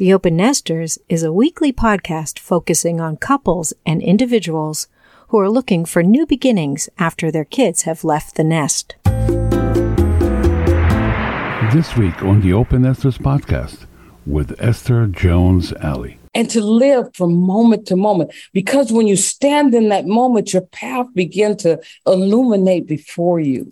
The Open Nesters is a weekly podcast focusing on couples and individuals who are looking for new beginnings after their kids have left the nest. This week on the Open Nesters podcast with Esther Jones Alley. And to live from moment to moment, because when you stand in that moment, your path begin to illuminate before you.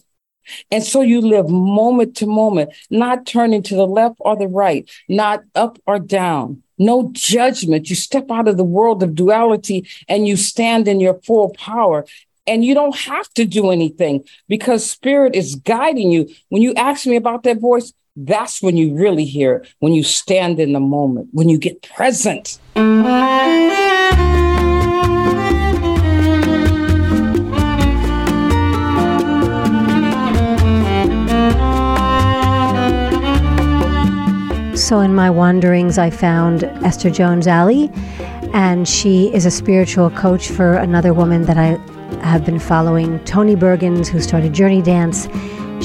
And so you live moment to moment, not turning to the left or the right, not up or down, no judgment. You step out of the world of duality and you stand in your full power. And you don't have to do anything because spirit is guiding you. When you ask me about that voice, that's when you really hear it, when you stand in the moment, when you get present. So, in my wanderings, I found Esther Jones Alley, and she is a spiritual coach for another woman that I have been following, Toni Bergins, who started Journey Dance.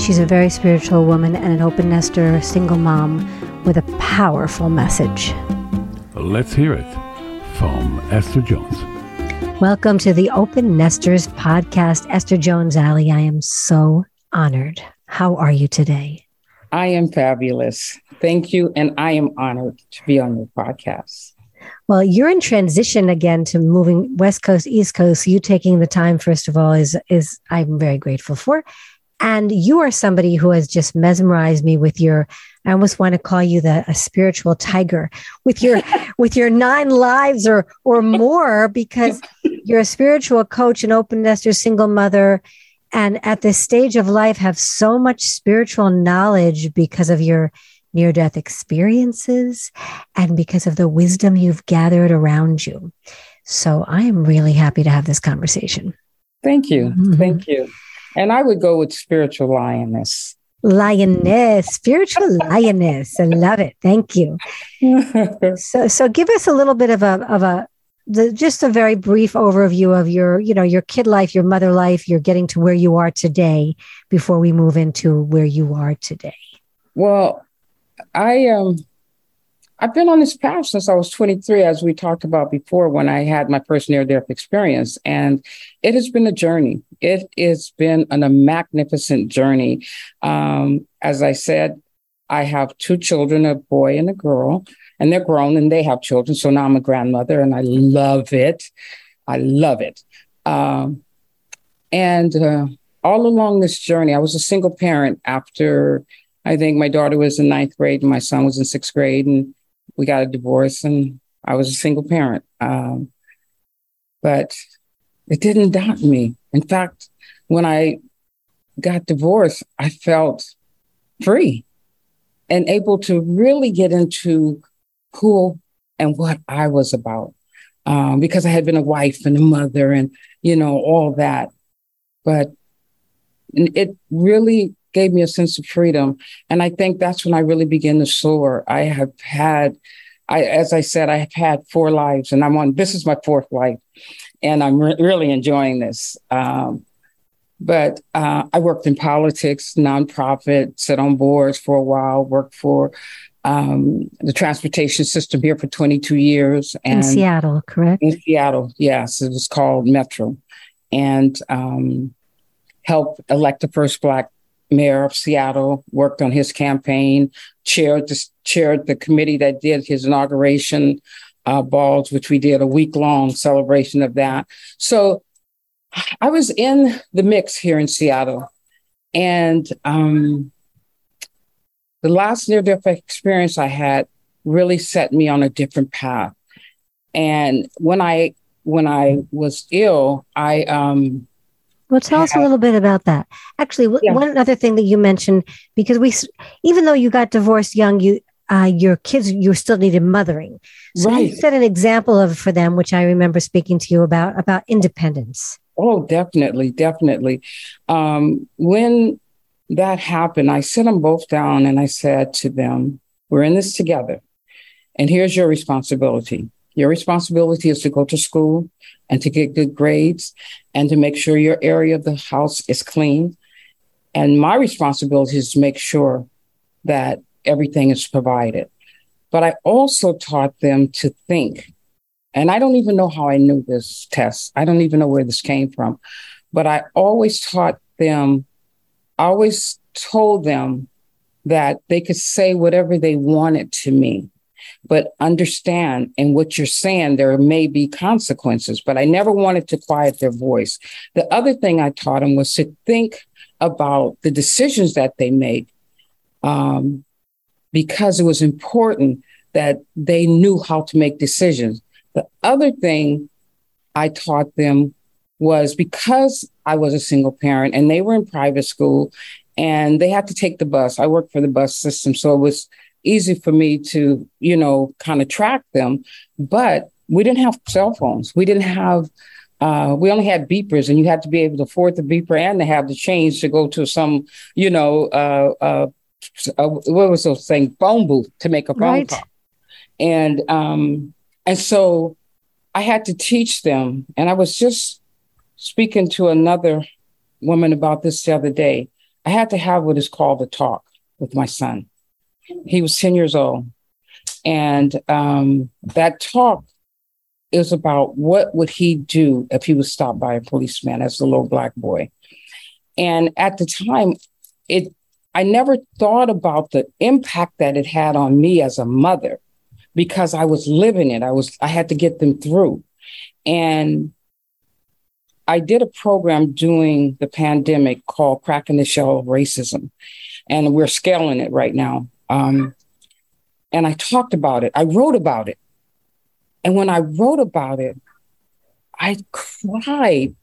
She's a very spiritual woman and an open nester, single mom with a powerful message. Let's hear it from Esther Jones. Welcome to the Open Nesters podcast, Esther Jones Alley. I am so honored. How are you today? I am fabulous. Thank you. And I am honored to be on your podcast. Well, you're in transition again to moving West Coast, East Coast. You taking the time, first of all, is is I'm very grateful for. And you are somebody who has just mesmerized me with your I almost want to call you the a spiritual tiger with your with your nine lives or or more because you're a spiritual coach, an open nester, single mother, and at this stage of life have so much spiritual knowledge because of your near death experiences and because of the wisdom you've gathered around you. So I am really happy to have this conversation. Thank you. Mm-hmm. Thank you. And I would go with spiritual lioness. Lioness, spiritual lioness. I love it. Thank you. so, so give us a little bit of a of a the, just a very brief overview of your you know your kid life, your mother life. You're getting to where you are today before we move into where you are today. Well, I um I've been on this path since I was 23, as we talked about before, when I had my first near death experience. And it has been a journey. It has been an, a magnificent journey. Um, as I said, I have two children, a boy and a girl, and they're grown and they have children. So now I'm a grandmother and I love it. I love it. Um, and uh, all along this journey, I was a single parent after I think my daughter was in ninth grade and my son was in sixth grade. And we got a divorce and I was a single parent. Um, but it didn't daunt me. In fact, when I got divorced, I felt free and able to really get into who and what I was about. Um, because I had been a wife and a mother and, you know, all that. But it really gave me a sense of freedom. And I think that's when I really began to soar. I have had, I, as I said, I have had four lives and I'm on, this is my fourth life and I'm re- really enjoying this. Um, but uh, I worked in politics, nonprofit, sat on boards for a while, worked for um, the transportation system here for 22 years. And in Seattle, correct? In Seattle, yes. It was called Metro. And um, helped elect the first Black mayor of Seattle, worked on his campaign, chaired the, chaired the committee that did his inauguration uh, balls, which we did a week long celebration of that. So I was in the mix here in Seattle. And um, the last near death experience I had really set me on a different path. And when I when I was ill, I um, well, tell us a little bit about that. Actually, yeah. one other thing that you mentioned, because we, even though you got divorced young, you uh, your kids you still needed mothering. So right. you set an example of for them, which I remember speaking to you about about independence. Oh, definitely, definitely. Um, when that happened, I set them both down and I said to them, "We're in this together, and here's your responsibility. Your responsibility is to go to school and to get good grades and to make sure your area of the house is clean. And my responsibility is to make sure that everything is provided. but I also taught them to think. And I don't even know how I knew this test. I don't even know where this came from. But I always taught them, I always told them that they could say whatever they wanted to me but understand in what you're saying, there may be consequences. But I never wanted to quiet their voice. The other thing I taught them was to think about the decisions that they make um, because it was important that they knew how to make decisions. The other thing I taught them was because I was a single parent and they were in private school and they had to take the bus. I worked for the bus system. So it was easy for me to, you know, kind of track them. But we didn't have cell phones. We didn't have, uh, we only had beepers, and you had to be able to afford the beeper and to have the change to go to some, you know, uh, uh, uh what was those saying, phone booth to make a phone right. call. And um, and so I had to teach them. And I was just speaking to another woman about this the other day. I had to have what is called a talk with my son. He was 10 years old. And um, that talk is about what would he do if he was stopped by a policeman as a little black boy. And at the time, it I never thought about the impact that it had on me as a mother because I was living it. I was I had to get them through. And I did a program during the pandemic called Cracking the Shell of Racism. And we're scaling it right now. Um, and I talked about it. I wrote about it. And when I wrote about it, I cried.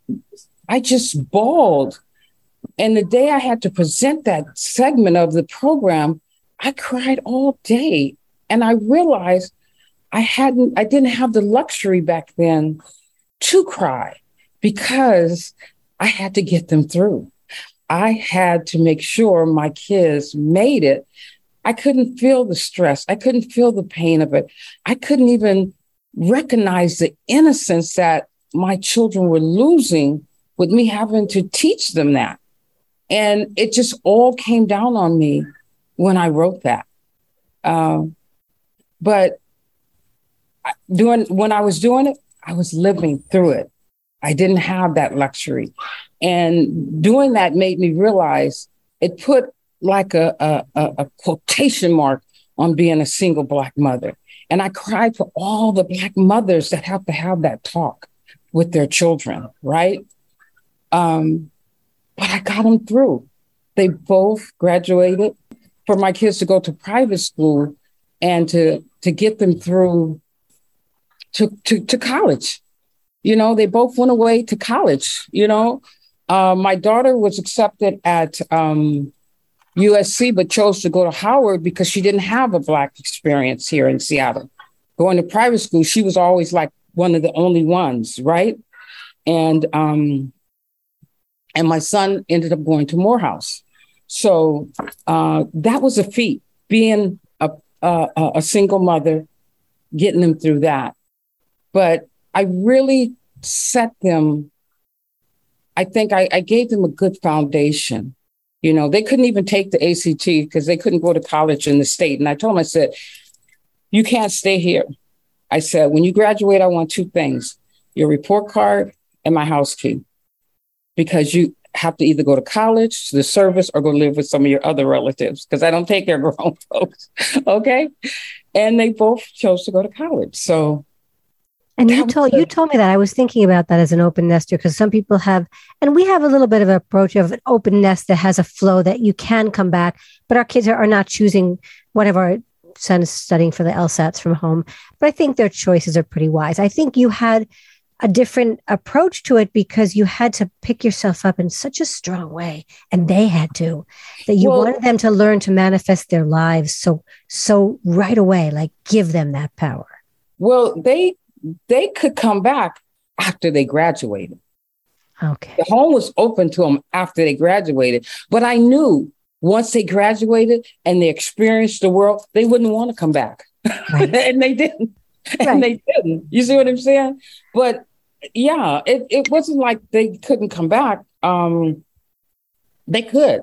I just bawled. And the day I had to present that segment of the program, I cried all day. And I realized I hadn't, I didn't have the luxury back then to cry because I had to get them through. I had to make sure my kids made it I couldn't feel the stress. I couldn't feel the pain of it. I couldn't even recognize the innocence that my children were losing with me having to teach them that. And it just all came down on me when I wrote that. Um, but doing when I was doing it, I was living through it. I didn't have that luxury. And doing that made me realize it put like a, a, a quotation mark on being a single Black mother. And I cried for all the Black mothers that have to have that talk with their children, right? Um, but I got them through. They both graduated. For my kids to go to private school and to to get them through to to, to college. You know, they both went away to college. You know, uh, my daughter was accepted at um, USC, but chose to go to Howard because she didn't have a Black experience here in Seattle. Going to private school, she was always like one of the only ones, right? And um, and my son ended up going to Morehouse. So uh, that was a feat, being a, a, a single mother, getting them through that. But I really set them. I think I, I gave them a good foundation you know, they couldn't even take the ACT because they couldn't go to college in the state. And I told them, I said, you can't stay here. I said, when you graduate, I want two things your report card and my house key because you have to either go to college, to the service, or go live with some of your other relatives because I don't take care of grown folks. okay. And they both chose to go to college. So and you told you told me that I was thinking about that as an open nester because some people have, and we have a little bit of an approach of an open nest that has a flow that you can come back, but our kids are, are not choosing whatever our son is studying for the LSATs from home. But I think their choices are pretty wise. I think you had a different approach to it because you had to pick yourself up in such a strong way, and they had to that you well, wanted them to learn to manifest their lives so so right away, like give them that power. Well, they they could come back after they graduated. Okay. The home was open to them after they graduated. But I knew once they graduated and they experienced the world, they wouldn't want to come back. Right. and they didn't. Right. And they didn't. You see what I'm saying? But yeah, it, it wasn't like they couldn't come back. Um, they could.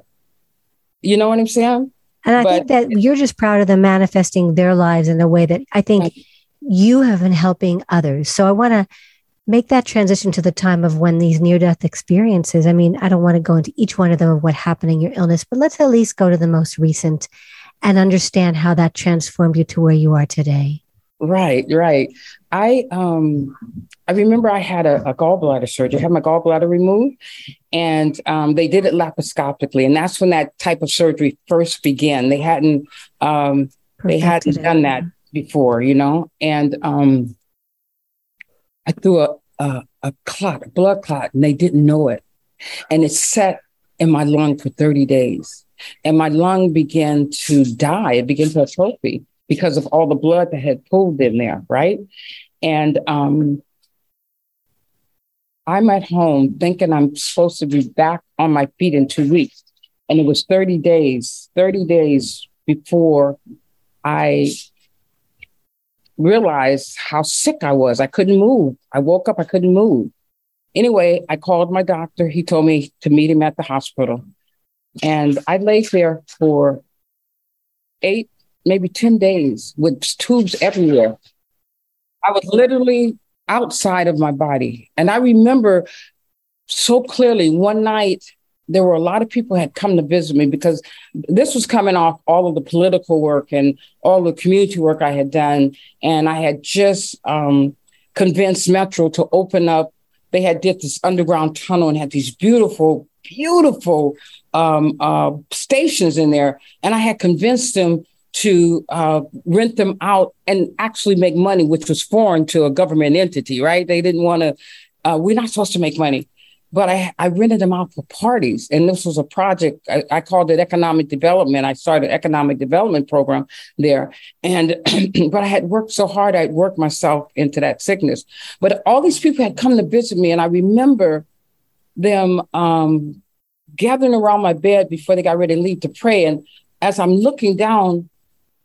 You know what I'm saying? And I but, think that you're just proud of them manifesting their lives in a way that I think you have been helping others. So I want to make that transition to the time of when these near death experiences. I mean, I don't want to go into each one of them of what happened in your illness, but let's at least go to the most recent and understand how that transformed you to where you are today. Right, right. I um I remember I had a, a gallbladder surgery. I had my gallbladder removed, and um, they did it laparoscopically, and that's when that type of surgery first began. They hadn't um, they hadn't done that before, you know. And um, I threw a, a a clot, a blood clot, and they didn't know it, and it set in my lung for thirty days, and my lung began to die. It began to atrophy because of all the blood that had pooled in there, right? And um, I'm at home thinking I'm supposed to be back on my feet in two weeks. And it was 30 days, 30 days before I realized how sick I was. I couldn't move. I woke up, I couldn't move. Anyway, I called my doctor. He told me to meet him at the hospital. And I lay there for eight, maybe 10 days with tubes everywhere. I was literally outside of my body. And I remember so clearly one night there were a lot of people had come to visit me because this was coming off all of the political work and all the community work I had done. And I had just um, convinced Metro to open up. They had did this underground tunnel and had these beautiful, beautiful um, uh, stations in there. And I had convinced them to uh, rent them out and actually make money, which was foreign to a government entity, right? They didn't want to, uh, we're not supposed to make money. But I, I rented them out for parties. And this was a project, I, I called it economic development. I started an economic development program there. And, but I had worked so hard, I'd worked myself into that sickness. But all these people had come to visit me. And I remember them um, gathering around my bed before they got ready to leave to pray. And as I'm looking down,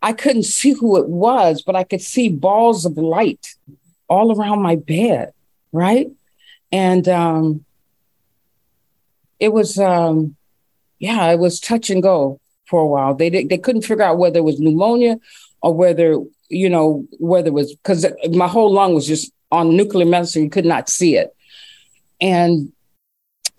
I couldn't see who it was, but I could see balls of light all around my bed, right? And um, it was, um, yeah, it was touch and go for a while. They they couldn't figure out whether it was pneumonia or whether you know whether it was because my whole lung was just on nuclear medicine. You could not see it, and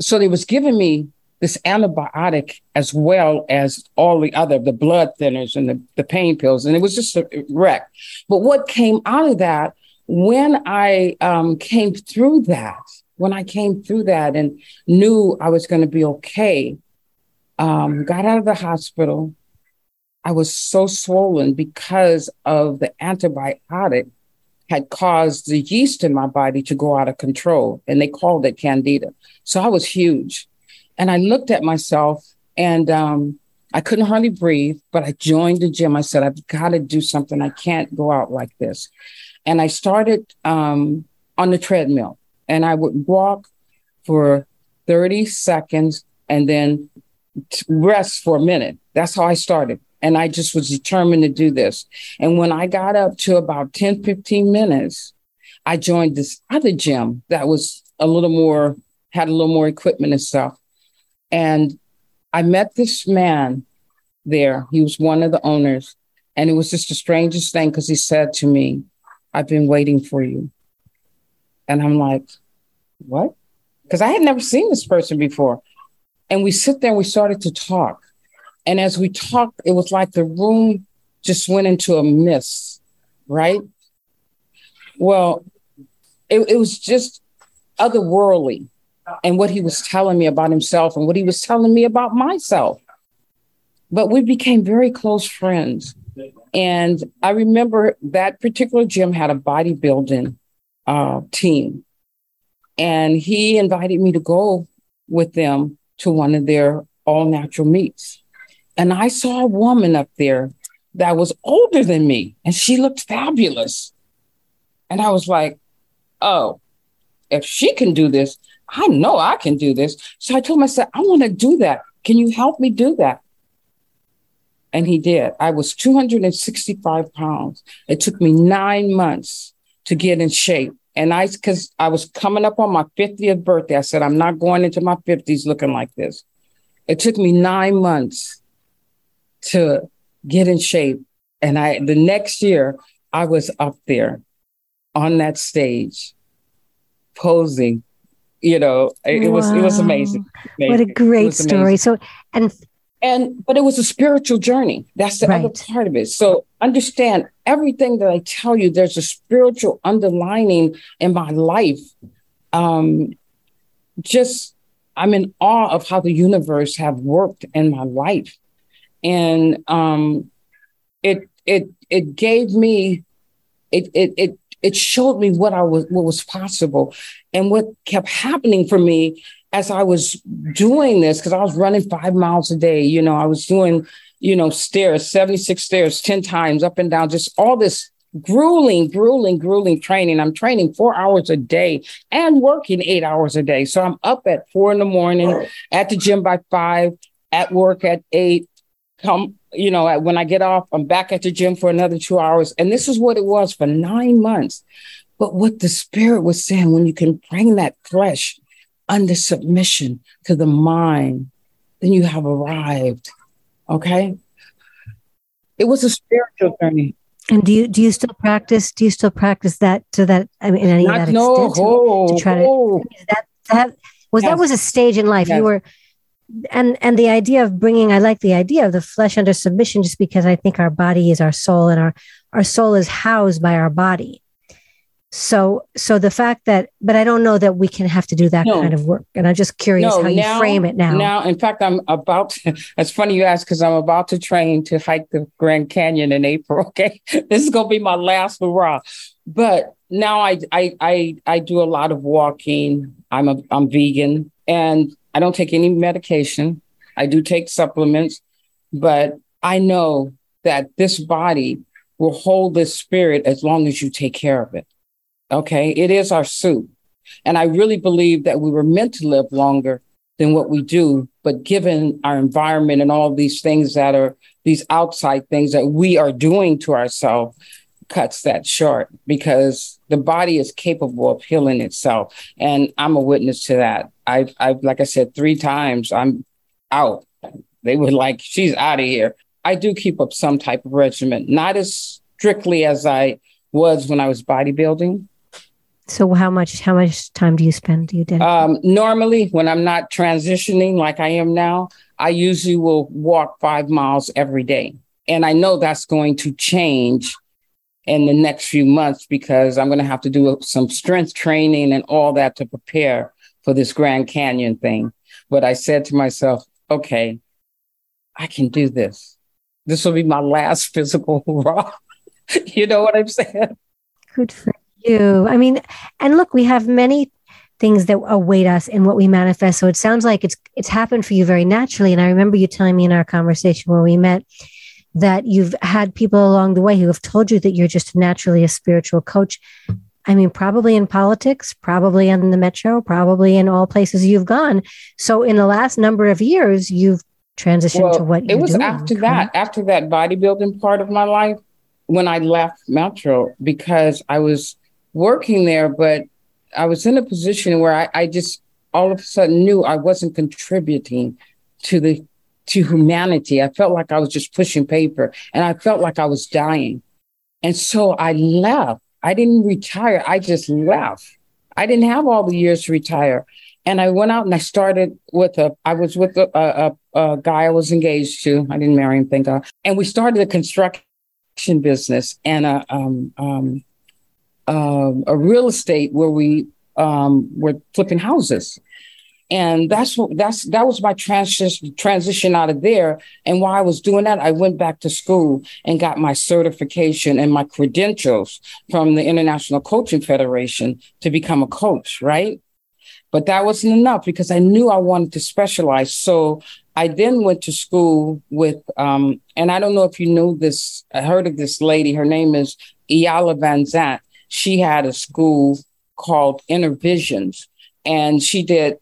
so they was giving me this antibiotic as well as all the other, the blood thinners and the, the pain pills. And it was just a wreck. But what came out of that, when I um, came through that, when I came through that and knew I was going to be okay, um, got out of the hospital, I was so swollen because of the antibiotic had caused the yeast in my body to go out of control. And they called it candida. So I was huge. And I looked at myself and um, I couldn't hardly breathe, but I joined the gym. I said, I've got to do something. I can't go out like this. And I started um, on the treadmill and I would walk for 30 seconds and then rest for a minute. That's how I started. And I just was determined to do this. And when I got up to about 10, 15 minutes, I joined this other gym that was a little more, had a little more equipment and stuff. And I met this man there. He was one of the owners. And it was just the strangest thing because he said to me, I've been waiting for you. And I'm like, what? Because I had never seen this person before. And we sit there and we started to talk. And as we talked, it was like the room just went into a mist, right? Well, it, it was just otherworldly and what he was telling me about himself and what he was telling me about myself. But we became very close friends. And I remember that particular gym had a bodybuilding uh, team. And he invited me to go with them to one of their all natural meets. And I saw a woman up there that was older than me, and she looked fabulous. And I was like, oh, if she can do this, I know I can do this. So I told him, I said, I want to do that. Can you help me do that? And he did. I was 265 pounds. It took me nine months to get in shape. And I, because I was coming up on my 50th birthday, I said, I'm not going into my 50s looking like this. It took me nine months to get in shape. And I, the next year, I was up there on that stage posing. You know, it, it was it was amazing. amazing. What a great story. So and and but it was a spiritual journey. That's the right. other part of it. So understand everything that I tell you. There's a spiritual underlining in my life. Um, just I'm in awe of how the universe have worked in my life, and um, it it it gave me it it it it showed me what I was what was possible and what kept happening for me as I was doing this because I was running five miles a day. You know, I was doing you know stairs, seventy six stairs, ten times up and down, just all this grueling, grueling, grueling training. I'm training four hours a day and working eight hours a day. So I'm up at four in the morning, at the gym by five, at work at eight. Come you know, when I get off, I'm back at the gym for another two hours. And this is what it was for nine months. But what the spirit was saying, when you can bring that flesh under submission to the mind, then you have arrived. Okay. It was a spiritual journey. And do you do you still practice? Do you still practice that to that? I mean, in any Not, that no, extent oh, to, to, try oh. to that that was yes. that was a stage in life. Yes. You were and and the idea of bringing i like the idea of the flesh under submission just because i think our body is our soul and our our soul is housed by our body. So so the fact that but i don't know that we can have to do that no. kind of work. And i'm just curious no, how now, you frame it now. now in fact i'm about to, it's funny you ask because i'm about to train to hike the grand canyon in april okay? This is going to be my last hurrah. But now I, I i i do a lot of walking. I'm a i'm vegan. And I don't take any medication. I do take supplements, but I know that this body will hold this spirit as long as you take care of it. Okay. It is our suit. And I really believe that we were meant to live longer than what we do. But given our environment and all these things that are these outside things that we are doing to ourselves, cuts that short because the body is capable of healing itself. And I'm a witness to that. I've, I've, like I said, three times I'm out. They were like, she's out of here. I do keep up some type of regimen, not as strictly as I was when I was bodybuilding. So how much how much time do you spend? Do you dedicate? Um, normally, when I'm not transitioning like I am now, I usually will walk five miles every day, and I know that's going to change in the next few months because I'm going to have to do some strength training and all that to prepare for this Grand Canyon thing. But I said to myself, okay, I can do this. This will be my last physical hurrah. you know what I'm saying? Good for you. I mean, and look, we have many things that await us in what we manifest. So it sounds like it's it's happened for you very naturally. And I remember you telling me in our conversation where we met that you've had people along the way who have told you that you're just naturally a spiritual coach. I mean, probably in politics, probably in the metro, probably in all places you've gone. So in the last number of years, you've transitioned well, to what it was doing, after that, after that bodybuilding part of my life, when I left Metro because I was working there, but I was in a position where I, I just all of a sudden knew I wasn't contributing to the to humanity. I felt like I was just pushing paper and I felt like I was dying. And so I left. I didn't retire. I just left. I didn't have all the years to retire. And I went out and I started with a, I was with a, a, a guy I was engaged to. I didn't marry him, thank God. And we started a construction business and a, um, um, uh, a real estate where we um, were flipping houses and that's what that's that was my transition transition out of there. And while i was doing that i went back to school and got my certification and my credentials from the international coaching federation to become a coach right? But that wasn't enough because i knew i wanted to specialize. So i then went to school with um, and i don't know if you know this i heard of this lady. Her name is Iyanla Vanzant. she had a school called inner visions and she did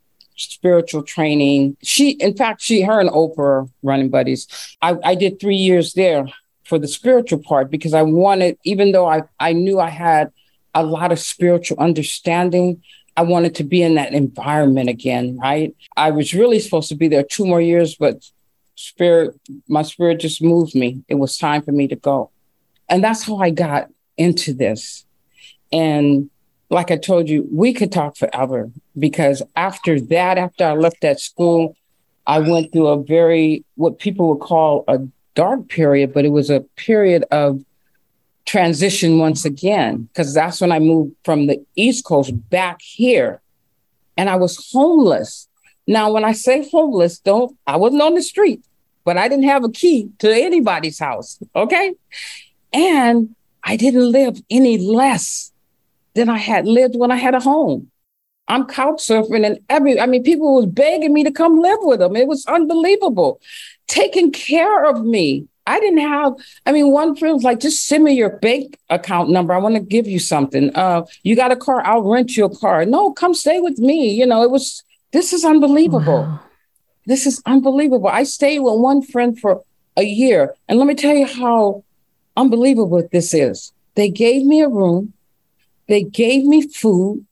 spiritual training. She, in fact, she, her and Oprah running buddies. I, I did three years there for the spiritual part because I wanted, even though I, I knew I had a lot of spiritual understanding, I wanted to be in that environment again, right? I was really supposed to be there two more years, but spirit, my spirit just moved me. It was time for me to go. And that's how I got into this. And like I told you, we could talk forever because after that, after I left that school, I went through a very, what people would call a dark period, but it was a period of transition once again, because that's when I moved from the East Coast back here and I was homeless. Now, when I say homeless, don't, I wasn't on the street, but I didn't have a key to anybody's house. Okay. And I didn't live any less than I had lived when I had a home. I'm couch surfing and every, I mean, people was begging me to come live with them. It was unbelievable. Taking care of me. I didn't have, I mean, one friend was like, just send me your bank account number. I want to give you something. Uh, you got a car? I'll rent you a car. No, come stay with me. You know, it was, this is unbelievable. Wow. This is unbelievable. I stayed with one friend for a year. And let me tell you how unbelievable this is. They gave me a room, they gave me food,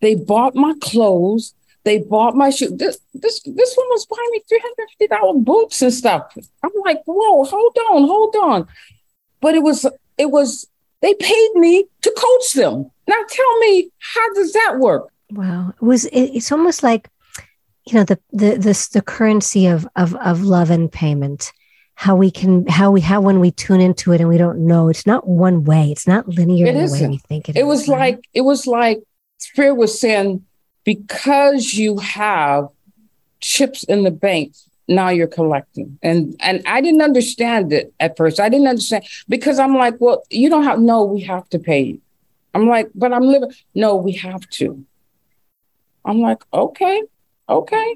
they bought my clothes, they bought my shoes. This this this one was buying me three hundred fifty dollar boots and stuff. I'm like, whoa, hold on, hold on. But it was it was they paid me to coach them. Now tell me, how does that work? Wow, it was it, it's almost like you know the the this the currency of of of love and payment how we can how we how when we tune into it and we don't know it's not one way it's not linear it in the way we think it, it was right? like it was like spirit was saying because you have chips in the bank now you're collecting. And and i didn't understand it at first. I didn't understand because i'm like well you don't have no we have to pay you. I'm like but i'm living no we have to. I'm like okay okay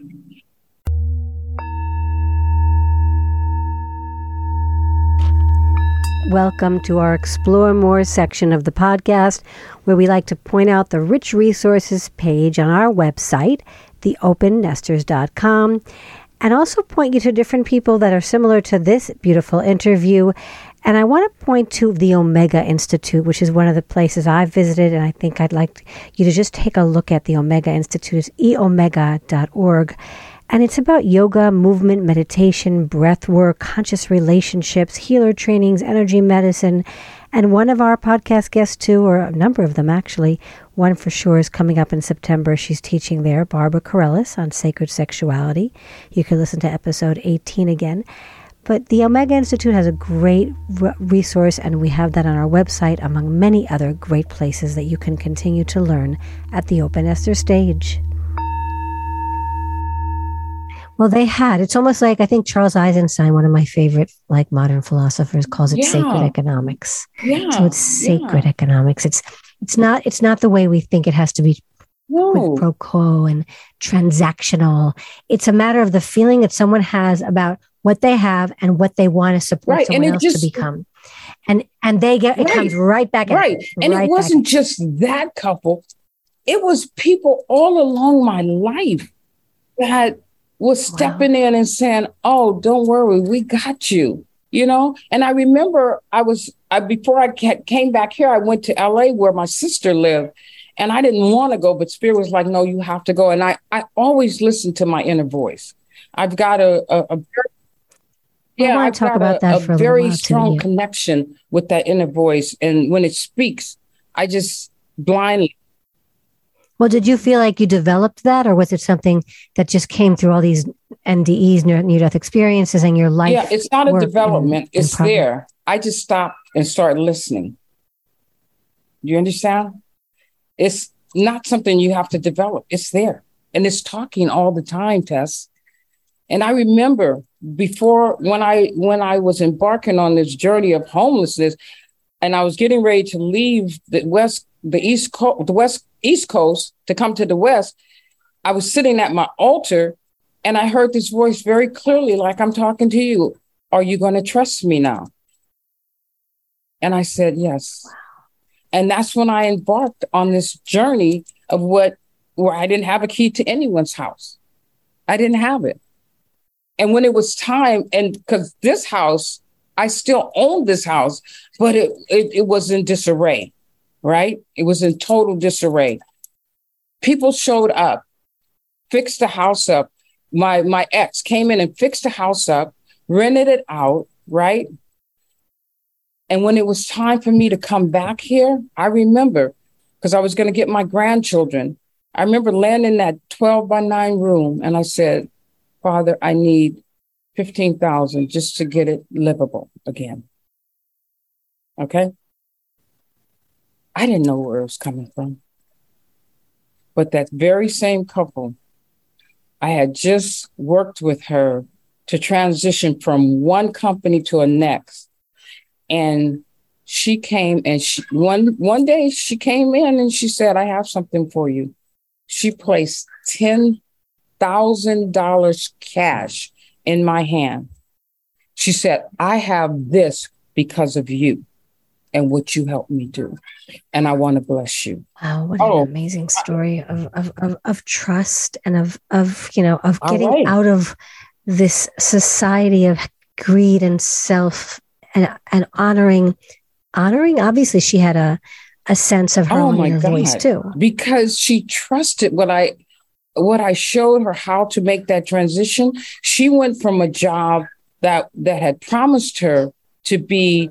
Welcome to our Explore More section of the podcast, where we like to point out the rich resources page on our website, theopennesters.com, and also point you to different people that are similar to this beautiful interview. And I want to point to the Omega Institute, which is one of the places I've visited, and I think I'd like you to just take a look at the Omega Institute. It's eomega.org. And it's about yoga, movement, meditation, breath work, conscious relationships, healer trainings, energy medicine. And one of our podcast guests, too, or a number of them actually, one for sure is coming up in September. She's teaching there, Barbara Carrellas, on sacred sexuality. You can listen to episode 18 again. But the Omega Institute has a great resource, and we have that on our website, among many other great places that you can continue to learn at the Open Nesters page. Well, they had. It's almost like I think Charles Eisenstein, one of my favorite like modern philosophers, calls it yeah. sacred economics. Yeah. So it's sacred yeah. economics. It's it's not it's not the way we think it has to be no. with pro quo and transactional. It's a matter of the feeling that someone has about what they have and what they want to support right. someone else just, to become. And and they get it right. comes right back right. and right it wasn't just that couple. It was people all along my life that was stepping wow. in and saying, "Oh, don't worry, we got you." You know, and I remember I was I, before I came back here. I went to L.A. where my sister lived, and I didn't want to go, but Spirit was like, "No, you have to go." And I I always listen to my inner voice. I've got a a, a very yeah, I talk about a, that for a, a very strong too, yeah. connection with that inner voice, and when it speaks, I just blindly well, did you feel like you developed that, or was it something that just came through all these NDEs, near death experiences, and your life? Yeah, it's not a development, it's there. I just stopped and started listening. You understand? It's not something you have to develop, it's there. And it's talking all the time, Tess. And I remember before when I when I was embarking on this journey of homelessness, and I was getting ready to leave the West, the East Coast, the West East Coast to come to the West, I was sitting at my altar and I heard this voice very clearly, like I'm talking to you. Are you going to trust me now? And I said, yes. Wow. And that's when I embarked on this journey of what, where I didn't have a key to anyone's house. I didn't have it. And when it was time, and because this house, I still owned this house, but it, it, it was in disarray right? It was in total disarray. People showed up, fixed the house up. My my ex came in and fixed the house up, rented it out, right? And when it was time for me to come back here, I remember because I was going to get my grandchildren. I remember landing that 12 by 9 room and I said, Father, I need 15,000 just to get it livable again. Okay? I didn't know where it was coming from. But that very same couple, I had just worked with her to transition from one company to a next. And she came and she one one day she came in and she said, I have something for you. She placed ten thousand dollars cash in my hand. She said, I have this because of you and what you helped me do. And I want to bless you. Wow, what oh. an amazing story of, of, of, of, trust and of, of, you know, of getting right. out of this society of greed and self and, and honoring, honoring, obviously she had a, a sense of her oh own voice too. Because she trusted what I, what I showed her how to make that transition. She went from a job that, that had promised her to be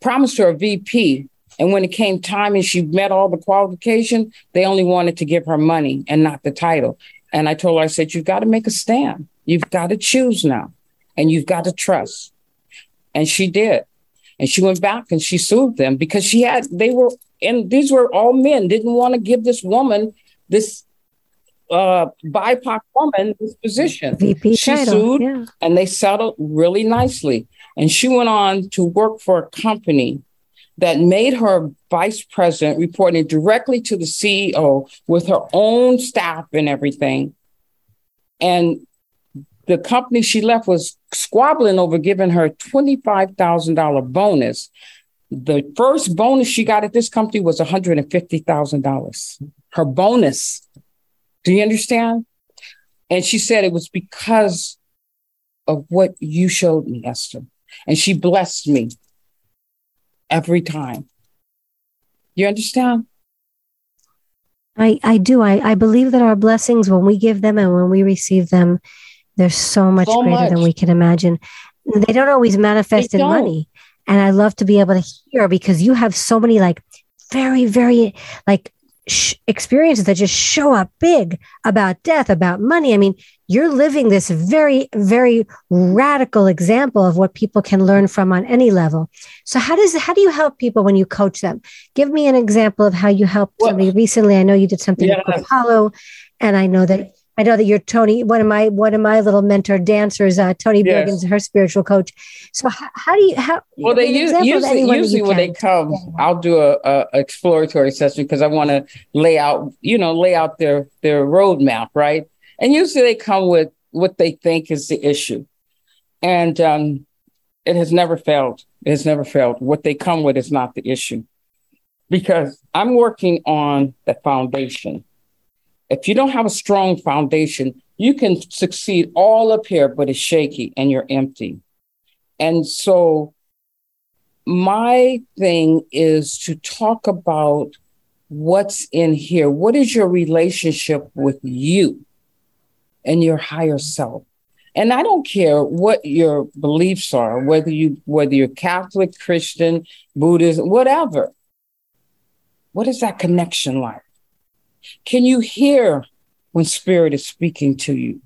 promised her a VP. And when it came time and she met all the qualification, they only wanted to give her money and not the title. And I told her, I said, you've got to make a stand. You've got to choose now and you've got to trust. And she did. And she went back and she sued them because she had, they were, and these were all men, didn't want to give this woman, this uh, BIPOC woman, this position. VP she title, sued yeah. and they settled really nicely. And she went on to work for a company that made her vice president, reporting directly to the CEO with her own staff and everything. And the company she left was squabbling over giving her $25,000 bonus. The first bonus she got at this company was $150,000. Her bonus. Do you understand? And she said it was because of what you showed me, Esther. And she blessed me every time. You understand? I, I do. I, I believe that our blessings, when we give them and when we receive them, they're so much so greater much. than we can imagine. They don't always manifest they in don't. money. And I love to be able to hear because you have so many like very, very like sh- experiences that just show up big about death, about money. I mean, you're living this very, very radical example of what people can learn from on any level. So how does how do you help people when you coach them? Give me an example of how you helped well, somebody recently. I know you did something yeah. with Apollo, and I know that I know that you're Toni, one of my one of my little mentor dancers, uh, Toni yes. Bergins' her spiritual coach. So how, how do you how? Well, they use, usually usually when they come, I'll do a, a exploratory session because I want to lay out you know lay out their their roadmap, right? And usually they come with what they think is the issue, and um, it has never failed. It has never failed. What they come with is not the issue, because I'm working on the foundation if you don't have a strong foundation, you can succeed all up here, but it's shaky and you're empty. And so, my thing is to talk about what's in here. What is your relationship with you and your higher self? And I don't care what your beliefs are, whether you whether you're Catholic, Christian, Buddhist, whatever. What is that connection like? Can you hear when spirit is speaking to you?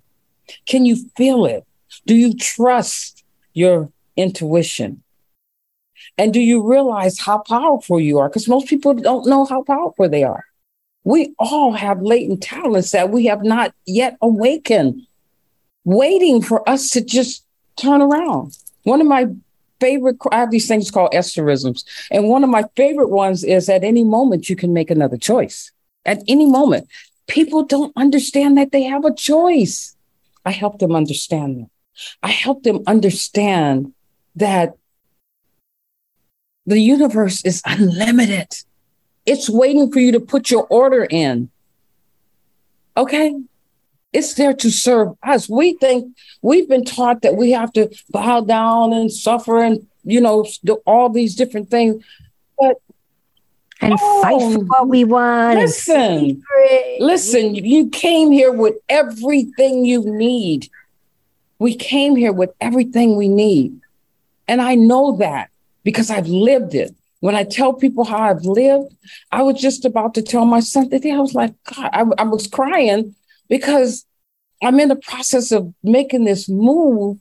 Can you feel it? Do you trust your intuition? And do you realize how powerful you are? Because most people don't know how powerful they are. We all have latent talents that we have not yet awakened, waiting for us to just turn around. One of my favorite, I have these things called Estherisms. And one of my favorite ones is at any moment you can make another choice at any moment. People don't understand that they have a choice. I help them understand that. I help them understand that the universe is unlimited. It's waiting for you to put your order in. Okay? It's there to serve us. We think we've been taught that we have to bow down and suffer and, you know, do all these different things. And oh, fight for what we want. Listen, listen, you came here with everything you need. We came here with everything we need. And I know that because I've lived it. When I tell people how I've lived, I was just about to tell my son that day. I was like, God, I, I was crying because I'm in the process of making this move.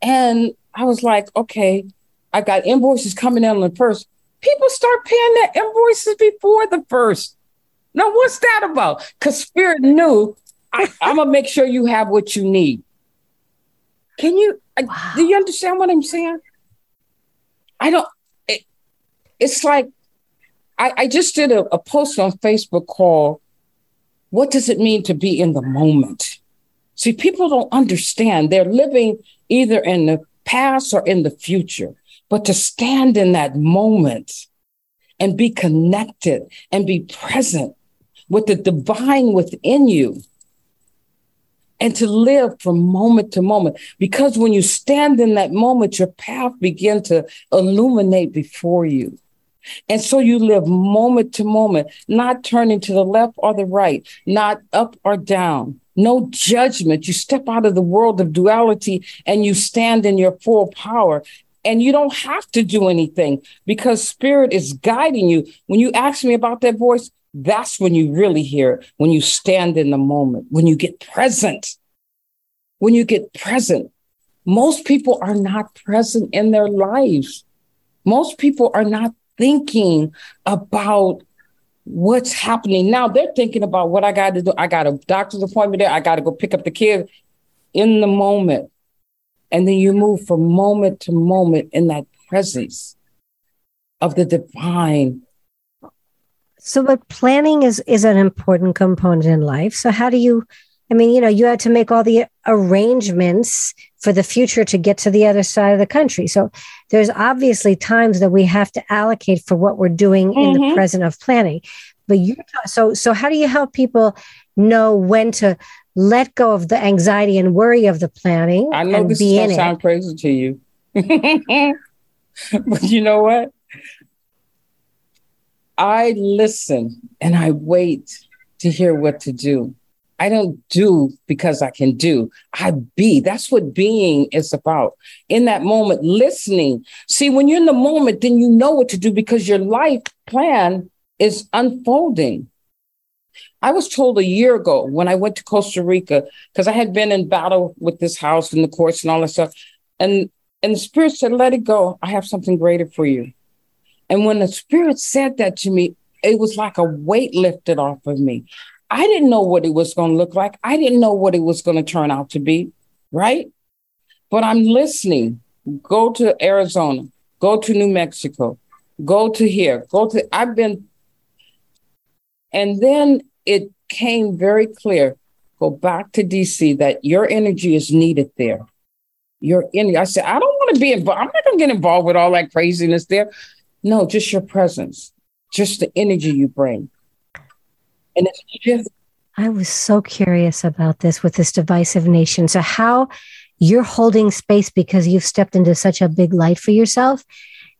And I was like, okay, I got invoices coming in on the first. People start paying their invoices before the first. Now, what's that about? Because Spirit knew I, am gonna make sure you have what you need. Can you? Wow. Do you understand what I'm saying? I don't. It, it's like I, I just did a, a post on Facebook called "What does it mean to be in the moment?" See, people don't understand. They're living either in the past or in the future, but to stand in that moment and be connected and be present with the divine within you and to live from moment to moment. Because when you stand in that moment, your path begins to illuminate before you. And so you live moment to moment, not turning to the left or the right, not up or down, no judgment. You step out of the world of duality and you stand in your full power. And you don't have to do anything because spirit is guiding you. When you ask me about that voice, that's when you really hear it, when you stand in the moment, when you get present. When you get present, most people are not present in their lives. Most people are not thinking about what's happening now. They're thinking about what I got to do. I got a doctor's appointment there. I got to go pick up the kid in the moment. And then you move from moment to moment in that presence of the divine so, but planning is is an important component in life. So, how do you? I mean, you know, you had to make all the arrangements for the future to get to the other side of the country. So, there's obviously times that we have to allocate for what we're doing mm-hmm. in the mm-hmm. present of planning. But you, so so, how do you help people know when to let go of the anxiety and worry of the planning? I know this is gonna sound crazy to you, but you know what? I listen and I wait to hear what to do. I don't do because I can do. I be. That's what being is about. In that moment, listening. See, when you're in the moment, then you know what to do because your life plan is unfolding. I was told a year ago when I went to Costa Rica, because I had been in battle with this house and the courts and all that stuff. And and the spirit said, let it go. I have something greater for you. And when the spirit said that to me, it was like a weight lifted off of me. I didn't know what it was going to look like. I didn't know what it was going to turn out to be, right? But I'm listening. Go to Arizona, go to New Mexico, go to here, go to, I've been, and then it came very clear go back to DC that your energy is needed there. Your energy. I said, I don't want to be involved. I'm not going to get involved with all that craziness there. No, just your presence, just the energy you bring. And it's just. I was so curious about this with this divisive nation. So, how you're holding space because you've stepped into such a big light for yourself.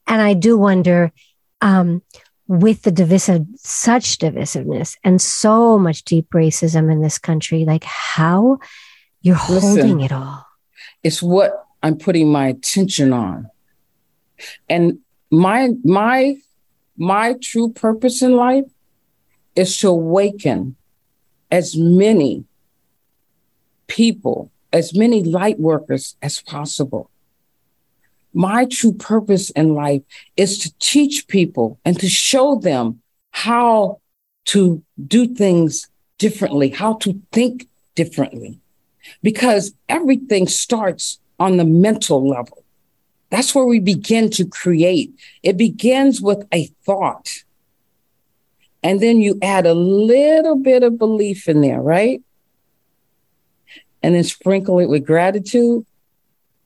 And I do wonder, um, with the divisive, such divisiveness and so much deep racism in this country, like how you're Listen, holding it all. It's what I'm putting my attention on. And my my my true purpose in life is to awaken as many people, as many light workers as possible. My true purpose in life is to teach people and to show them how to do things differently, how to think differently, because everything starts on the mental level. That's where we begin to create. It begins with a thought. And then you add a little bit of belief in there, right? And then sprinkle it with gratitude.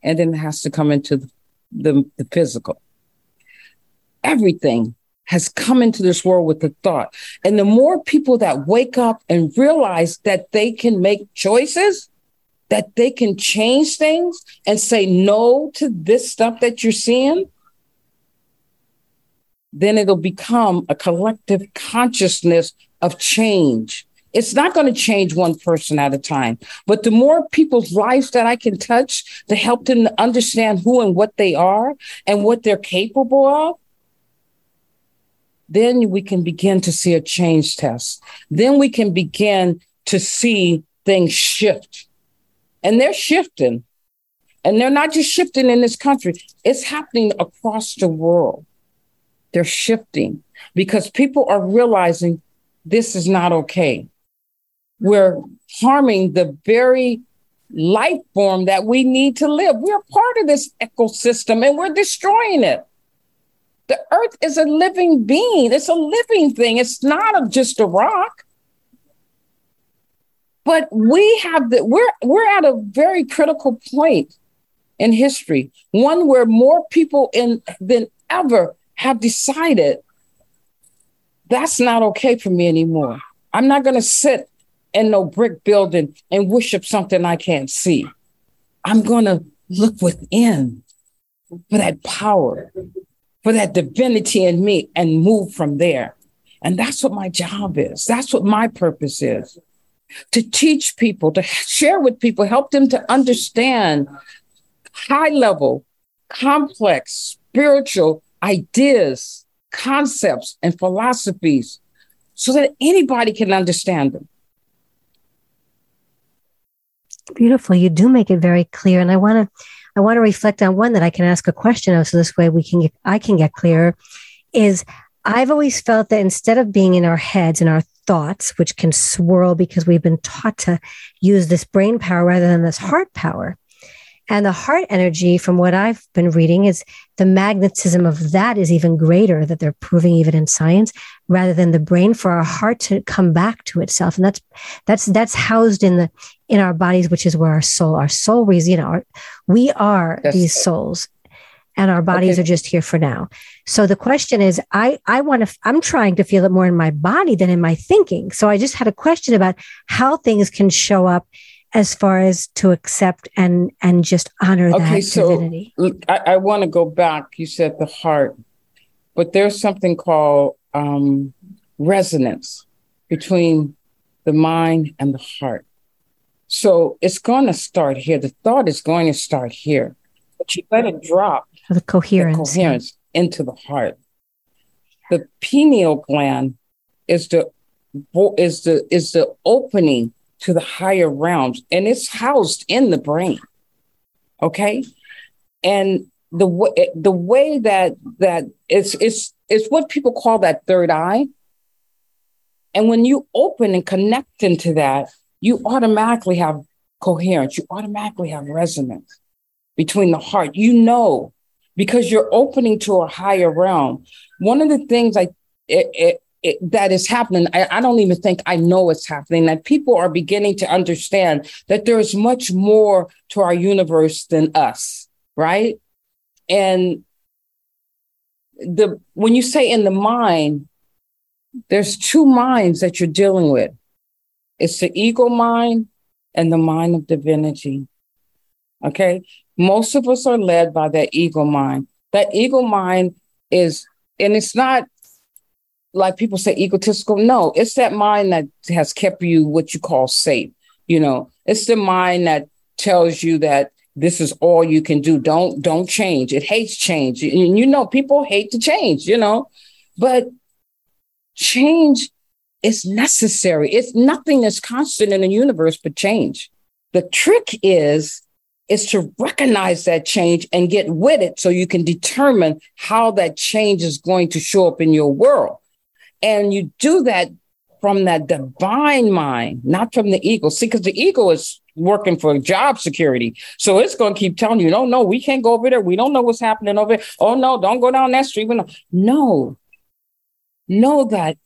And then it has to come into the, the, the physical. Everything has come into this world with the thought. And the more people that wake up and realize that they can make choices, that they can change things and say no to this stuff that you're seeing, then it'll become a collective consciousness of change. It's not going to change one person at a time, but the more people's lives that I can touch to help them understand who and what they are and what they're capable of, then we can begin to see a change test. Then we can begin to see things shift. And they're shifting. And they're not just shifting in this country, it's happening across the world. They're shifting because people are realizing this is not okay we're harming the very life form that we need to live. We're part of this ecosystem and we're destroying it. The earth is a living being, it's a living thing, it's not a, just a rock. But we have the we're we're at a very critical point in history, one where more people in than ever have decided that's not okay for me anymore. I'm not going to sit in no brick building and worship something I can't see. I'm going to look within for that power, for that divinity in me and move from there. And that's what my job is. That's what my purpose is to teach people, to share with people, help them to understand high level, complex, spiritual ideas, concepts, and philosophies so that anybody can understand them. Beautiful. You do make it very clear. And I want to, I want to reflect on one that I can ask a question of. So this way we can get, I can get clearer is I've always felt that instead of being in our heads and our thoughts, which can swirl because we've been taught to use this brain power rather than this heart power, and the heart energy, from what I've been reading, is the magnetism of that is even greater, that they're proving even in science, rather than the brain for our heart to come back to itself. And that's that's that's housed in the in our bodies, which is where our soul, our soul is, you know, our, we are that's, these souls. And our bodies okay. are just here for now. So the question is, I I want to. I'm trying to feel it more in my body than in my thinking. So I just had a question about how things can show up as far as to accept and and just honor okay, that so divinity? I, I want to go back. You said the heart, but there's something called um, resonance between the mind and the heart. So it's going to start here. The thought is going to start here, but you let it drop the coherence, the coherence into the heart. The pineal gland is the is the is the opening to the higher realms and it's housed in the brain okay? And the way the way that that it's it's it's what people call that third eye. And when you open and connect into that you automatically have coherence you automatically have resonance between the heart. You know because you're opening to a higher realm. One of the things i it, it, it, that is happening. I, I, don't even think I know it's happening, that people are beginning to understand that there is much more to our universe than us, right? And the when you say in the mind, there's two minds that you're dealing with. It's the ego mind and the mind of divinity. Okay. Most of us are led by that ego mind. That ego mind is, and it's not like people say egotistical. No, it's that mind that has kept you what you call safe. You know, it's the mind that tells you that this is all you can do. Don't don't change. It hates change. And you know, people hate to change, you know, but change is necessary. It's nothing that's constant in the universe but change. The trick is is to recognize that change and get with it so you can determine how that change is going to show up in your world. And you do that from that divine mind, not from the ego. See, because the ego is working for job security. So it's going to keep telling you, no, no, we can't go over there. We don't know what's happening over there. Oh, no, don't go down that street. No, know that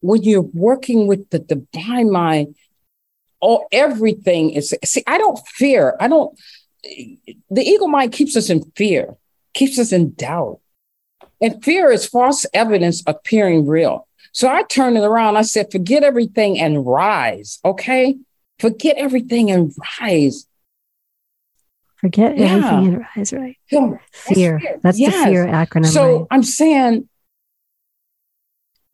when you're working with the divine mind, all everything is, see, I don't fear. I don't, the ego mind keeps us in fear, keeps us in doubt. And fear is false evidence appearing real. So I turned it around. I said, forget everything and rise. Okay. Forget everything and rise. Forget yeah. everything and rise, right? Yeah. Fear. That's, That's yes. the fear acronym. So right? I'm saying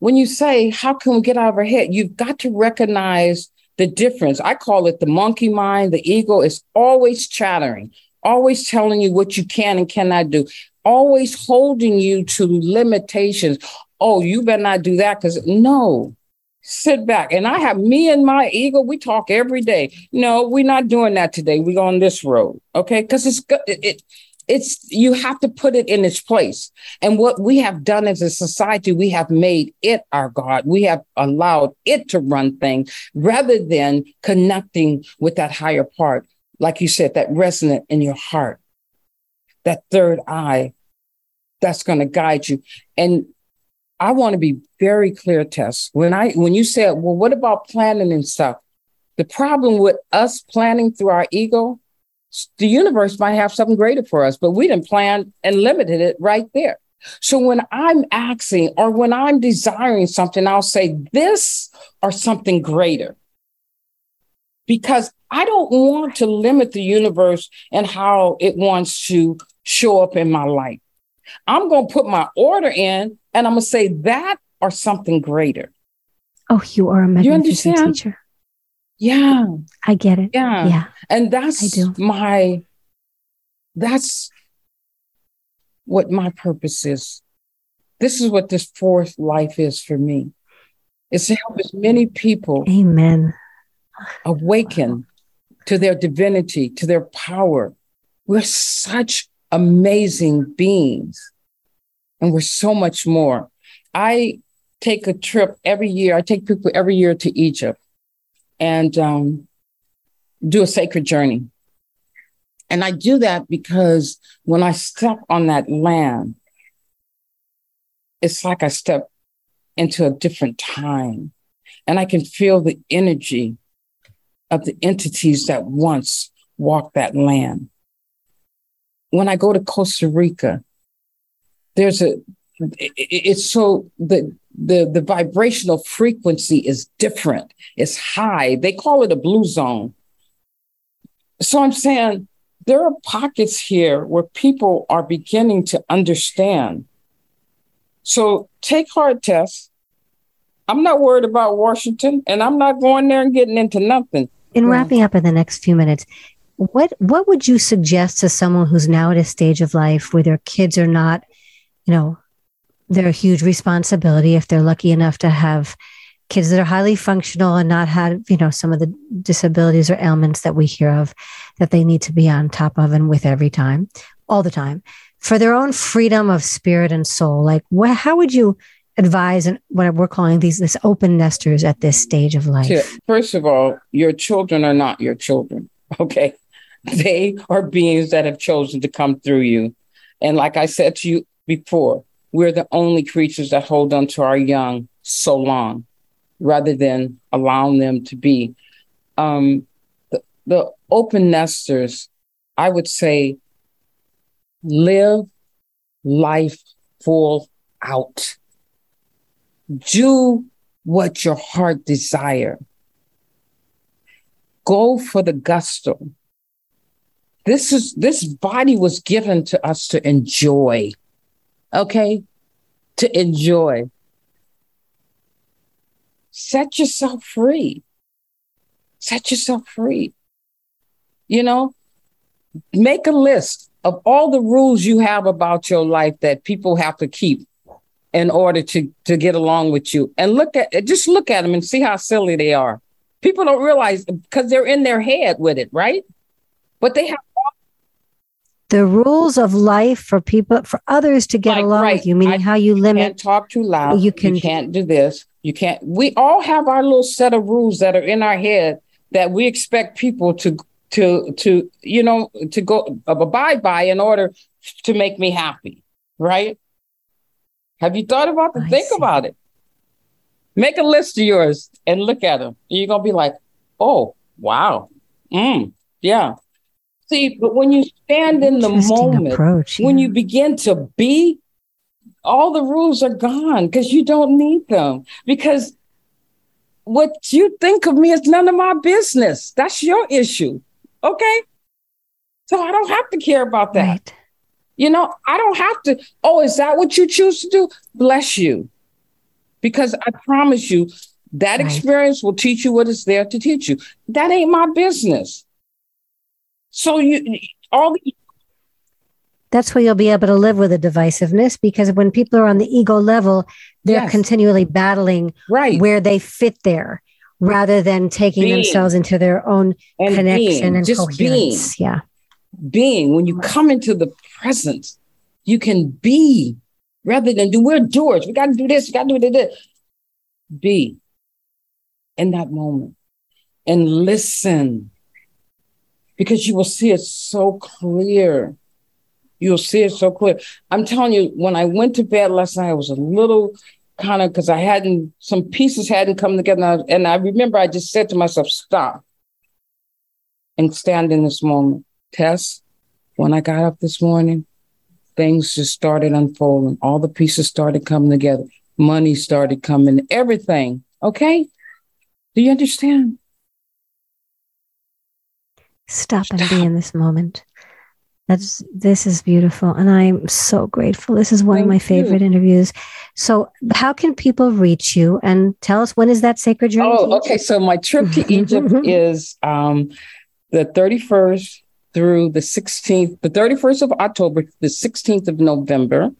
when you say, How can we get out of our head? You've got to recognize the difference. I call it the monkey mind. The ego is always chattering, always telling you what you can and cannot do, always holding you to limitations. Oh, you better not do that because no, sit back. And I have me and my ego, we talk every day. No, we're not doing that today. We're on this road. Okay. Because it's good. It, it, it's you have to put it in its place. And what we have done as a society, we have made it our God. We have allowed it to run things rather than connecting with that higher part, like you said, that resonant in your heart, that third eye that's going to guide you. And I want to be very clear, Tess. When I when you said, well, what about planning and stuff? The problem with us planning through our ego, the universe might have something greater for us, but we didn't plan and limited it right there. So when I'm asking or when I'm desiring something, I'll say this or something greater. Because I don't want to limit the universe and how it wants to show up in my life. I'm going to put my order in and I'm going to say that or something greater. Oh, you are a magnificent you teacher. Yeah. I get it. Yeah. Yeah. And that's I do. my, that's what my purpose is. This is what this fourth life is for me. It's to help as many people. Amen. Awaken to their divinity, to their power. We're such amazing beings. And we're so much more. I take a trip every year. I take people every year to Egypt and um, do a sacred journey. And I do that because when I step on that land, it's like I step into a different time. And I can feel the energy of the entities that once walked that land when I go to Costa Rica, there's a it's so the the the vibrational frequency is different. It's high. They call it a blue zone. So I'm saying there are pockets here where people are beginning to understand. So take heart Tess. I'm not worried about Washington, and I'm not going there and getting into nothing. In wrapping up in the next few minutes, what what would you suggest to someone who's now at a stage of life where their kids are not, you know, they're a huge responsibility if they're lucky enough to have kids that are highly functional and not have, you know, some of the disabilities or ailments that we hear of that they need to be on top of and with every time, all the time, for their own freedom of spirit and soul. Like, what, how would you advise and what we're calling these this open nesters at this stage of life? First of all, your children are not your children. Okay. They are beings that have chosen to come through you. And like I said to you before, we're the only creatures that hold on to our young so long rather than allowing them to be. Um, the, the open nesters, I would say, live life full out. Do what your heart desire. Go for the gusto. This is this body was given to us to enjoy. Okay? To enjoy. Set yourself free. Set yourself free. You know, make a list of all the rules you have about your life that people have to keep in order to to get along with you. And look at just look at them and see how silly they are. People don't realize because they're in their head with it right? But they have the rules of life for people for others to get like, along right. with you meaning I, how you limit can't talk too loud. you can you can't do this. You can't we all have our little set of rules that are in our head that we expect people to to to you know to go uh, abide by in order to make me happy right have you thought about it think see. about it make a list of yours and look at them you're gonna be like oh wow mm, yeah See, but when you stand in the moment, approach, yeah. when you begin to be, all the rules are gone because you don't need them. Because what you think of me is none of my business. That's your issue. Okay. So I don't have to care about that. Right. You know, I don't have to. Oh, is that what you choose to do? Bless you. because I promise you that right. experience will teach you what is there to teach you. That ain't my business. So you all the that's where you'll be able to live with the divisiveness because when people are on the ego level, they're yes. continually battling right. where they fit there rather than taking being. themselves into their own and connection being. and Just coherence. Being. Yeah. Being when you come into the presence, you can be rather than do we're doers. We got to do this, we got to do this. Be in that moment and listen because you will see it so clear. You'll see it so clear. I'm telling you, when I went to bed last night, I was a little kind of because I hadn't some pieces hadn't come together, and I, and I remember I just said to myself, "Stop and stand in this moment." Tess, when I got up this morning, things just started unfolding. All the pieces started coming together. Money started coming. Everything. Okay, do you understand? Stop, Stop. and be in this moment. That's this is beautiful, and I'm so grateful. This is one Thank of my favorite you. interviews. So, how can people reach you? And tell us when is that sacred journey? Oh, okay. So my trip to Egypt is um, the 31st through the 16th, the 31st of October, the 16th of November.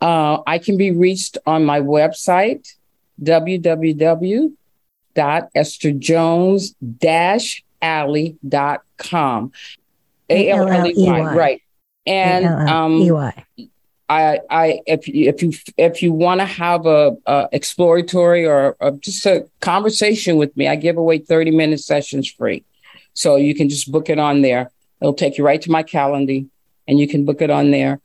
Uh, I can be reached on my website, www.estherjones-alley.com. A-L-L-E-Y, right. And um, I, I, if you, if you, if you want to have a, a exploratory or, or just a conversation with me, I give away 30 minute sessions free. So you can just book it on there. It'll take you right to my calendar and you can book it on there.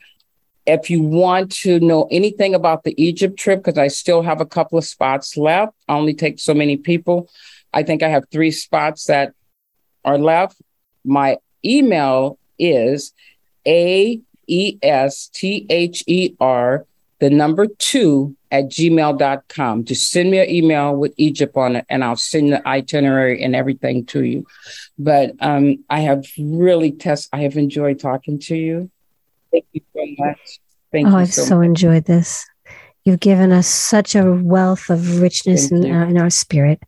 If you want to know anything about the Egypt trip, because I still have a couple of spots left, I only take so many people. I think I have three spots that are left. My email is A E S T H E R, the number two at gmail.com. Just send me an email with Egypt on it and I'll send the itinerary and everything to you. But um, I have really Tess, I have enjoyed talking to you. Thank you so much. Thank you. oh, you I've so, so enjoyed this. You've given us such a wealth of richness in, uh, in our spirit,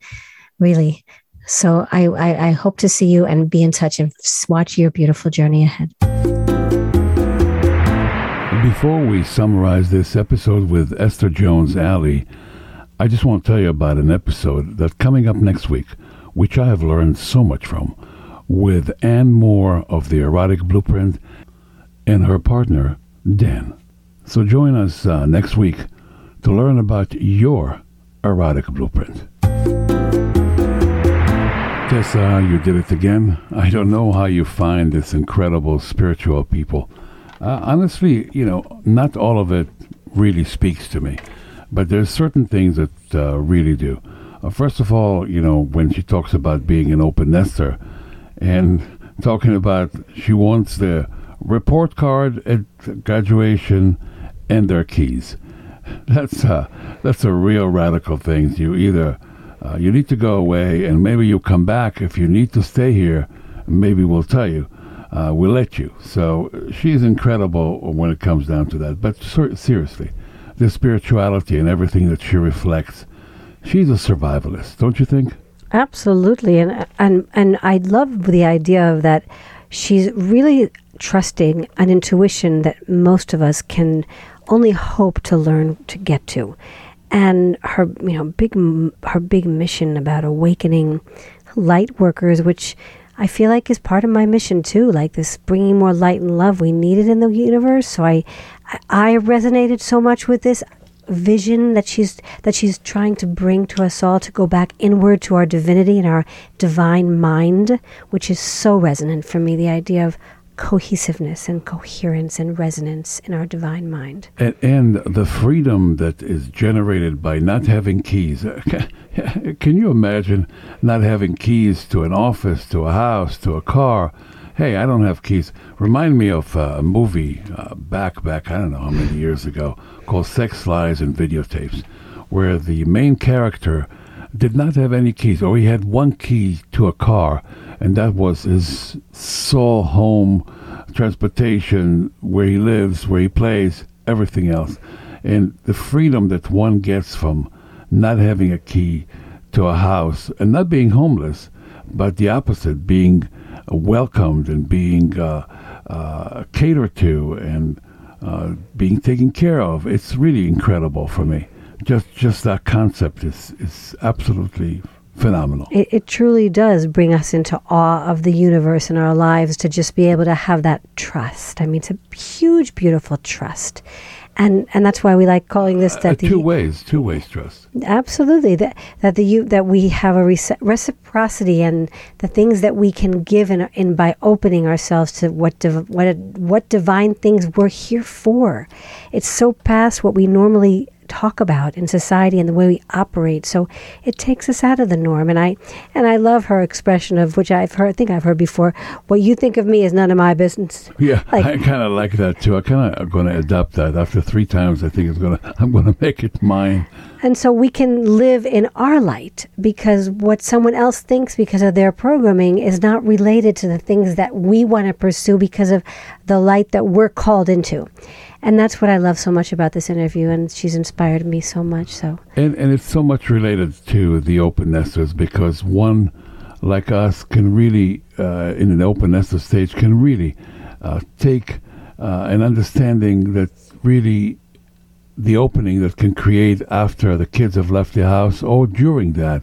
really. So I, I, I hope to see you and be in touch and watch your beautiful journey ahead. Before we summarize this episode with Esther Jones Alley, I just want to tell you about an episode that's coming up next week, which I have learned so much from, with Anne Moore of the Erotic Blueprint and her partner, Dan. So join us uh, next week to learn about your erotic blueprint. Tessa, you did it again. I don't know how you find this incredible spiritual people. Uh, honestly, you know, not all of it really speaks to me, but there's certain things that uh, really do. Uh, first of all, you know, when she talks about being an open nester and talking about she wants the report card at graduation and their keys. That's a, that's a real radical thing. You either uh, you need to go away, and maybe you'll come back. If you need to stay here, maybe we'll tell you. Uh, we'll let you. So she's incredible when it comes down to that. But ser- seriously, the spirituality and everything that she reflects, she's a survivalist, don't you think? Absolutely, and and and I love the idea of that. She's really trusting an intuition that most of us can only hope to learn to get to and her you know big her big mission about awakening light workers which I feel like is part of my mission too like this bringing more light and love. We need it in the universe so I I resonated so much with this vision that she's that she's trying to bring to us all to go back inward to our divinity and our divine mind which is so resonant for me the idea of cohesiveness and coherence and resonance in our divine mind. And, and, the freedom that is generated by not having keys. Can you imagine not having keys to an office, to a house, to a car? Hey, I don't have keys. Remind me of a movie uh, back, back, I don't know how many years ago, called Sex, Lies, and Videotapes, where the main character did not have any keys, or he had one key to a car, and that was his sole home transportation, where he lives, where he plays, everything else. And the freedom that one gets from not having a key to a house and not being homeless, but the opposite, being welcomed and being uh, uh, catered to and uh, being taken care of. It's really incredible for me. Just just that concept is is absolutely phenomenal. It, it, truly does bring us into awe of the universe and our lives to just be able to have that trust. I mean, it's a huge, beautiful trust. And, and that's why we like calling this that uh, two ways two ways trust absolutely that that the you that we have a reciprocity and the things that we can give in, in by opening ourselves to what div, what what divine things we're here for it's so past what we normally talk about in society and the way we operate. So it takes us out of the norm. And I and I love her expression of which I've heard I think I've heard before, what you think of me is none of my business. Yeah. Like, I kinda like that too. I kinda am gonna adopt that. After three times I think it's gonna I'm gonna make it mine. And so we can live in our light because what someone else thinks because of their programming is not related to the things that we want to pursue because of the light that we're called into and that's what I love so much about this interview, and she's inspired me so much. So, and and it's so much related to the open nesters because one like us can really, uh, in an open nester stage, can really uh, take uh, an understanding that really the opening that can create after the kids have left the house or during that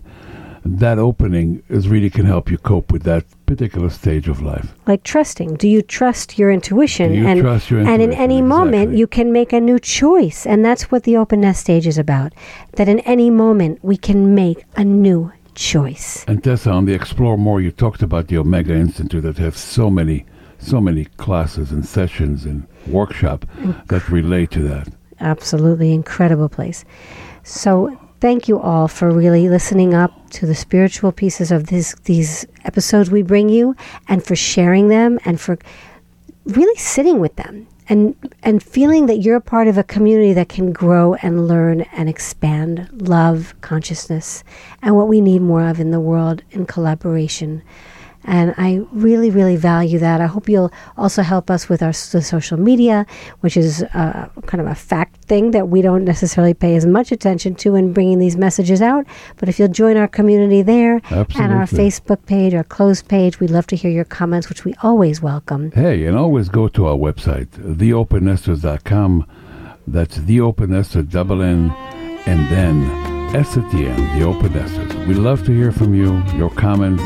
that opening is really can help you cope with that particular stage of life. Like trusting. Do you trust your intuition? You and, trust your intuition, and in any exactly. moment you can make a new choice. And that's what the open nest stage is about. That in any moment we can make a new choice. And Tessa, on the Explore More, you talked about the Omega Institute that has so many so many classes and sessions and workshop mm. that relate to that. Absolutely incredible place. So thank you all for really listening up to the spiritual pieces of this, these episodes we bring you and for sharing them and for really sitting with them and and feeling that you're a part of a community that can grow and learn and expand love consciousness and what we need more of in the world in collaboration and I really, really value that. I hope you'll also help us with our social media, which is uh, kind of a fact thing that we don't necessarily pay as much attention to in bringing these messages out. But if you'll join our community there Absolutely. and our Facebook page, our closed page, we'd love to hear your comments, which we always welcome. Hey, and always go to our website, theopennesters.com. That's theopennester, double N, and then S at the end, the open nesters. We love to hear from you, your comments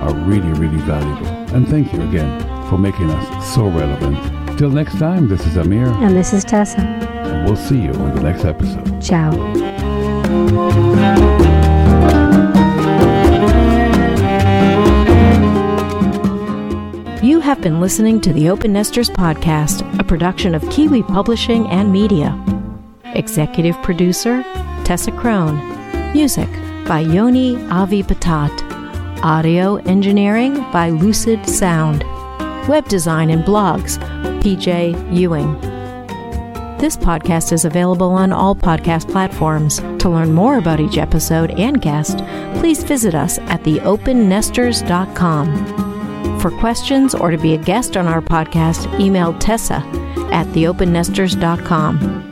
are really, really valuable. And thank you again for making us so relevant. Till next time, this is Amir. And this is Tessa. And we'll see you in the next episode. Ciao. You have been listening to the Open Nesters Podcast, a production of Kiwi Publishing and Media. Executive producer, Tessa Crone. Music by Yoni Avi Patat. Audio engineering by Lucid Sound. Web design and blogs, PJ Ewing. This podcast is available on all podcast platforms. To learn more about each episode and guest, please visit us at theopennesters.com. For questions or to be a guest on our podcast, email Tessa at theopennesters.com.